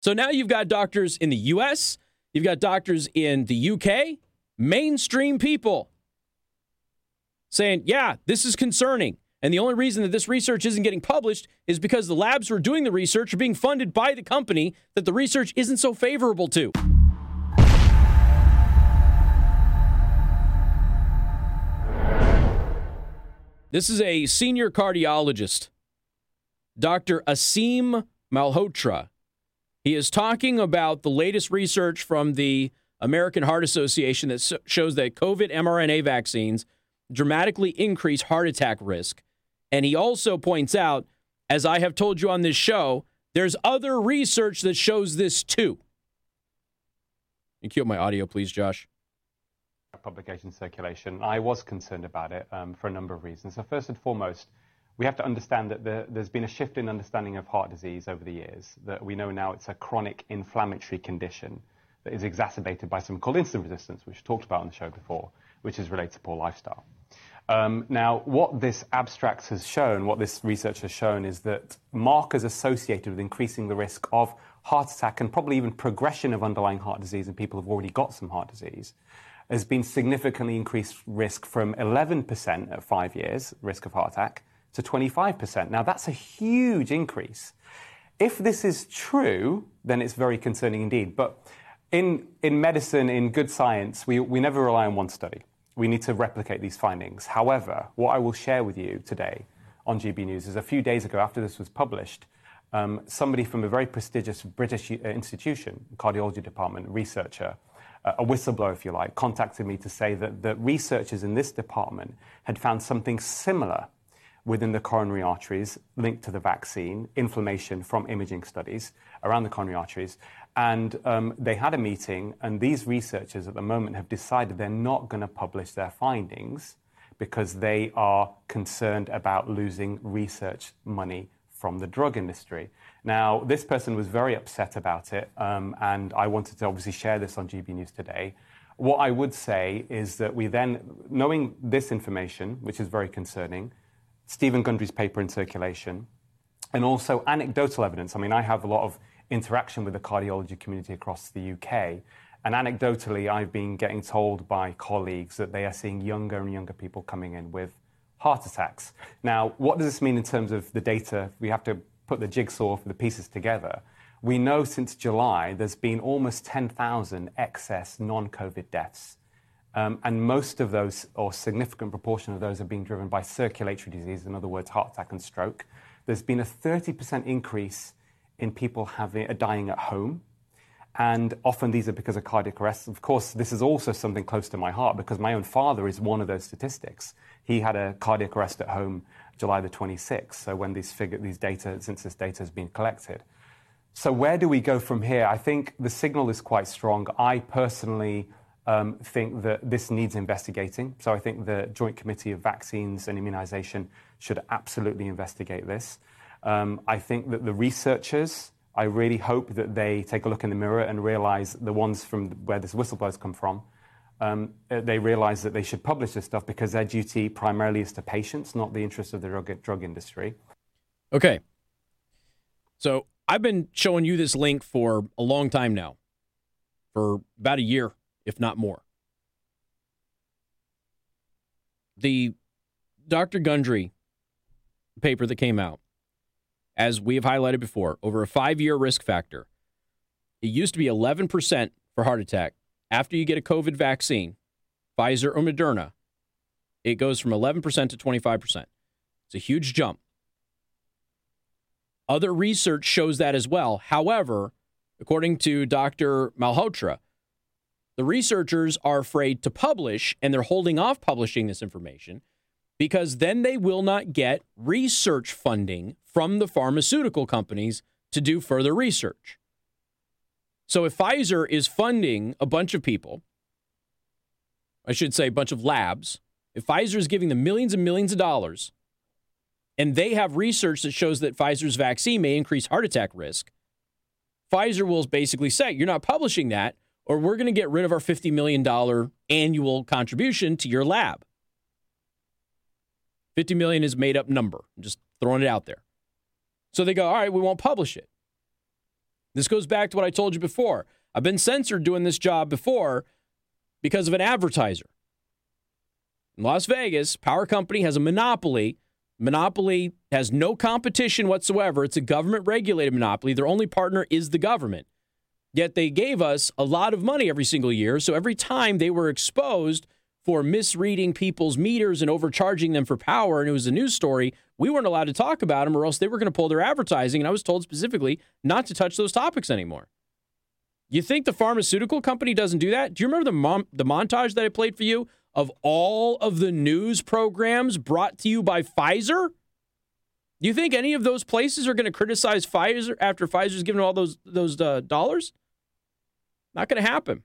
So now you've got doctors in the US, you've got doctors in the UK, mainstream people saying, yeah, this is concerning. And the only reason that this research isn't getting published is because the labs who are doing the research are being funded by the company that the research isn't so favorable to. This is a senior cardiologist, Dr. Aseem Malhotra. He is talking about the latest research from the American Heart Association that shows that COVID mRNA vaccines dramatically increase heart attack risk. And he also points out, as I have told you on this show, there's other research that shows this too. Can you cue up my audio, please, Josh? publication circulation. I was concerned about it um, for a number of reasons. So first and foremost, we have to understand that the, there's been a shift in understanding of heart disease over the years, that we know now it's a chronic inflammatory condition that is exacerbated by something called insulin resistance, which we talked about on the show before, which is related to poor lifestyle. Um, now, what this abstract has shown, what this research has shown, is that markers associated with increasing the risk of heart attack and probably even progression of underlying heart disease in people who've already got some heart disease has been significantly increased risk from 11% at five years, risk of heart attack, to 25%. Now, that's a huge increase. If this is true, then it's very concerning indeed. But in, in medicine, in good science, we, we never rely on one study. We need to replicate these findings. However, what I will share with you today on GB News is a few days ago, after this was published, um, somebody from a very prestigious British uh, institution, cardiology department, researcher, a whistleblower, if you like, contacted me to say that the researchers in this department had found something similar within the coronary arteries linked to the vaccine, inflammation from imaging studies around the coronary arteries. And um, they had a meeting, and these researchers at the moment have decided they're not going to publish their findings because they are concerned about losing research money from the drug industry. Now, this person was very upset about it, um, and I wanted to obviously share this on GB News today. What I would say is that we then, knowing this information, which is very concerning, Stephen Gundry's paper in circulation, and also anecdotal evidence. I mean, I have a lot of interaction with the cardiology community across the UK, and anecdotally, I've been getting told by colleagues that they are seeing younger and younger people coming in with heart attacks. Now, what does this mean in terms of the data? We have to put the jigsaw for the pieces together, we know since July there's been almost 10,000 excess non COVID deaths. Um, and most of those, or significant proportion of those, are being driven by circulatory disease, in other words, heart attack and stroke. There's been a 30% increase in people uh, dying at home. And often these are because of cardiac arrest. Of course, this is also something close to my heart because my own father is one of those statistics. He had a cardiac arrest at home July the 26th, so when these, figure, these data, since this data has been collected. So where do we go from here? I think the signal is quite strong. I personally um, think that this needs investigating. So I think the Joint Committee of Vaccines and Immunization should absolutely investigate this. Um, I think that the researchers, I really hope that they take a look in the mirror and realize the ones from where this whistleblowers come from, um, uh, they realize that they should publish this stuff because their duty primarily is to patients, not the interests of the drug, drug industry. Okay. So I've been showing you this link for a long time now, for about a year, if not more. The Dr. Gundry paper that came out, as we have highlighted before, over a five year risk factor, it used to be 11% for heart attack after you get a COVID vaccine, Pfizer or Moderna, it goes from 11% to 25%. It's a huge jump. Other research shows that as well. However, according to Dr. Malhotra, the researchers are afraid to publish and they're holding off publishing this information because then they will not get research funding from the pharmaceutical companies to do further research. So if Pfizer is funding a bunch of people, I should say a bunch of labs, if Pfizer is giving them millions and millions of dollars, and they have research that shows that Pfizer's vaccine may increase heart attack risk, Pfizer will basically say, You're not publishing that, or we're going to get rid of our $50 million annual contribution to your lab. 50 million is made up number. I'm just throwing it out there. So they go, all right, we won't publish it. This goes back to what I told you before. I've been censored doing this job before because of an advertiser. In Las Vegas, power company has a monopoly. Monopoly has no competition whatsoever. It's a government regulated monopoly. Their only partner is the government. Yet they gave us a lot of money every single year. So every time they were exposed for misreading people's meters and overcharging them for power, and it was a news story, we weren't allowed to talk about them or else they were going to pull their advertising. And I was told specifically not to touch those topics anymore. You think the pharmaceutical company doesn't do that? Do you remember the, mon- the montage that I played for you of all of the news programs brought to you by Pfizer? Do you think any of those places are going to criticize Pfizer after Pfizer's given all those those uh, dollars? Not going to happen.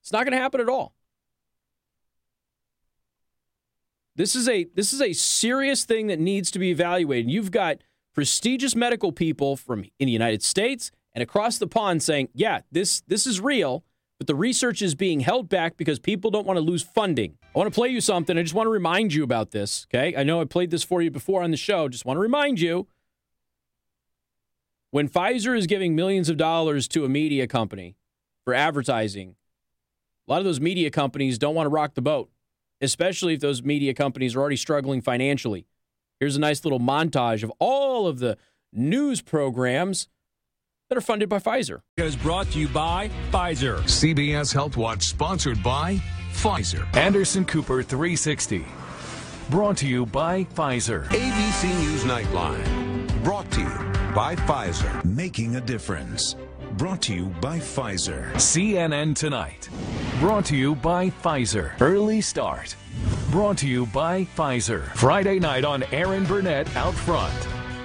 It's not going to happen at all. This is a this is a serious thing that needs to be evaluated. You've got prestigious medical people from in the United States and across the pond saying, "Yeah, this this is real." But the research is being held back because people don't want to lose funding. I want to play you something. I just want to remind you about this. Okay. I know I played this for you before on the show. Just want to remind you when Pfizer is giving millions of dollars to a media company for advertising, a lot of those media companies don't want to rock the boat, especially if those media companies are already struggling financially. Here's a nice little montage of all of the news programs that are funded by Pfizer. Is brought to you by Pfizer. CBS Health Watch sponsored by Pfizer. Anderson Cooper 360. Brought to you by Pfizer. ABC News Nightline. Brought to you by Pfizer. Making a difference. Brought to you by Pfizer. CNN Tonight. Brought to you by Pfizer. Early Start. Brought to you by Pfizer. Friday night on Erin Burnett Out Front.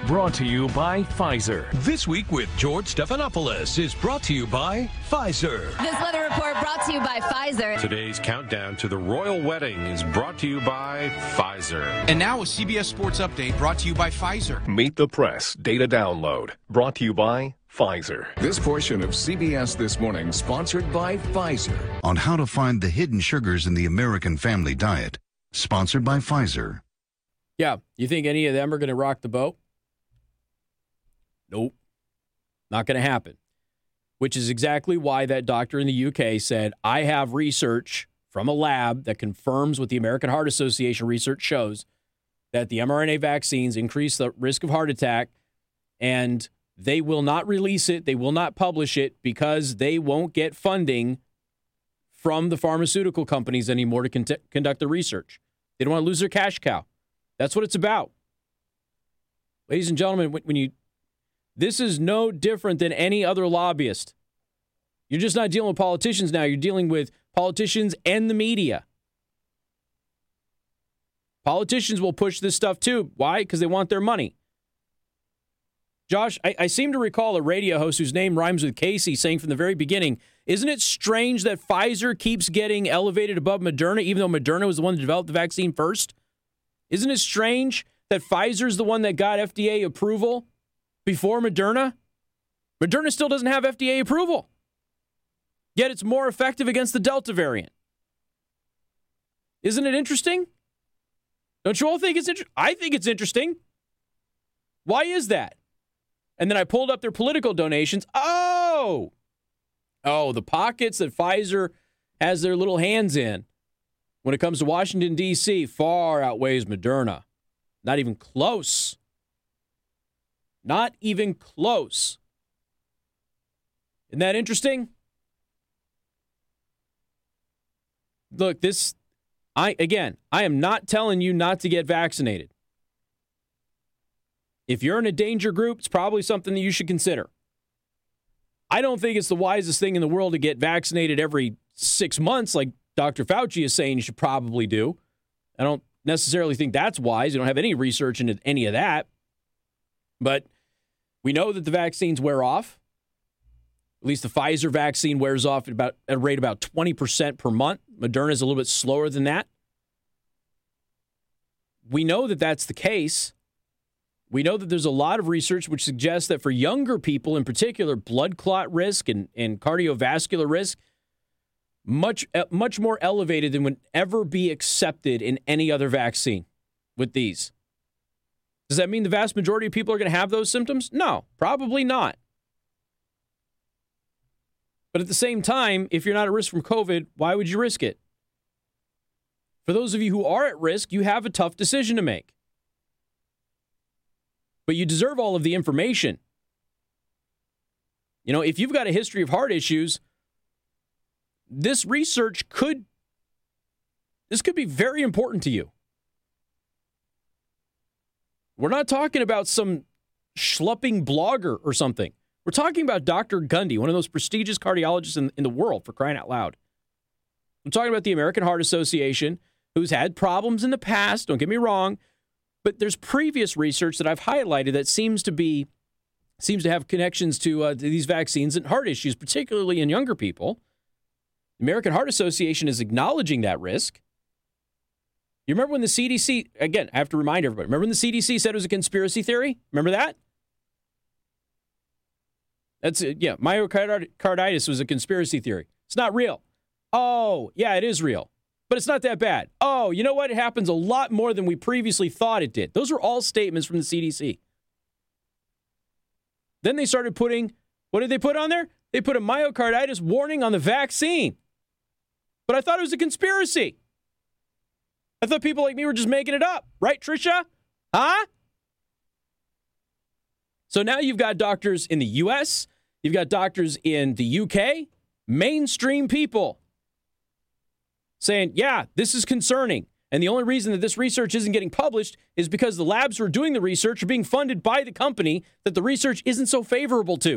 Brought to you by Pfizer. This week with George Stephanopoulos is brought to you by Pfizer. This weather report brought to you by Pfizer. Today's countdown to the royal wedding is brought to you by Pfizer. And now a CBS Sports Update brought to you by Pfizer. Meet the Press Data Download brought to you by Pfizer. This portion of CBS This Morning sponsored by Pfizer. On how to find the hidden sugars in the American family diet, sponsored by Pfizer. Yeah, you think any of them are going to rock the boat? Nope. Not going to happen. Which is exactly why that doctor in the UK said, I have research from a lab that confirms what the American Heart Association research shows that the mRNA vaccines increase the risk of heart attack and they will not release it, they will not publish it because they won't get funding from the pharmaceutical companies anymore to con- conduct the research. They don't want to lose their cash cow. That's what it's about. Ladies and gentlemen, when you this is no different than any other lobbyist. You're just not dealing with politicians now, you're dealing with politicians and the media. Politicians will push this stuff too. Why? Because they want their money. Josh, I, I, seem to recall a radio host whose name rhymes with Casey saying from the very beginning, isn't it strange that Pfizer keeps getting elevated above Moderna, even though Moderna was the one that developed the vaccine first? Isn't it strange that Pfizer's the one that got FDA approval before Moderna? Moderna still doesn't have FDA approval. Yet it's more effective against the Delta variant. Isn't it interesting? Don't you all think it's interesting? I think it's interesting. Why is that? And then I pulled up their political donations. Oh, oh, the pockets that Pfizer has their little hands in when it comes to Washington, D.C., far outweighs Moderna. Not even close. Not even close. Isn't that interesting? Look, this, I, again, I am not telling you not to get vaccinated. If you're in a danger group, it's probably something that you should consider. I don't think it's the wisest thing in the world to get vaccinated every six months, like Dr. Fauci is saying you should probably do. I don't necessarily think that's wise. You don't have any research into any of that. But we know that the vaccines wear off. At least the Pfizer vaccine wears off at about at a rate about 20% per month. Moderna is a little bit slower than that. We know that that's the case. We know that there's a lot of research which suggests that for younger people in particular, blood clot risk and, and cardiovascular risk much uh, much more elevated than would ever be accepted in any other vaccine with these. Does that mean the vast majority of people are going to have those symptoms? No, probably not. But at the same time, if you're not at risk from COVID, why would you risk it? For those of you who are at risk, you have a tough decision to make. But you deserve all of the information. You know, if you've got a history of heart issues, this research could this could be very important to you. We're not talking about some schlepping blogger or something. We're talking about Dr. Gundry, one of those prestigious cardiologists in, in the world, for crying out loud. I'm talking about the American Heart Association, who's had problems in the past, don't get me wrong, but there's previous research that I've highlighted that seems to be seems to have connections to, uh, to these vaccines and heart issues, particularly in younger people. The American Heart Association is acknowledging that risk. You remember when the CDC, again, I have to remind everybody, remember when the CDC said it was a conspiracy theory? Remember that? That's it. Yeah, myocarditis was a conspiracy theory. It's not real. Oh, yeah, it is real, but it's not that bad. Oh, you know what? It happens a lot more than we previously thought it did. Those are all statements from the CDC. Then they started putting, what did they put on there? They put a myocarditis warning on the vaccine. But I thought it was a conspiracy. I thought people like me were just making it up, right, Trisha? Huh? So now you've got doctors in the US, you've got doctors in the UK, mainstream people saying, yeah, this is concerning. And the only reason that this research isn't getting published is because the labs who are doing the research are being funded by the company that the research isn't so favorable to.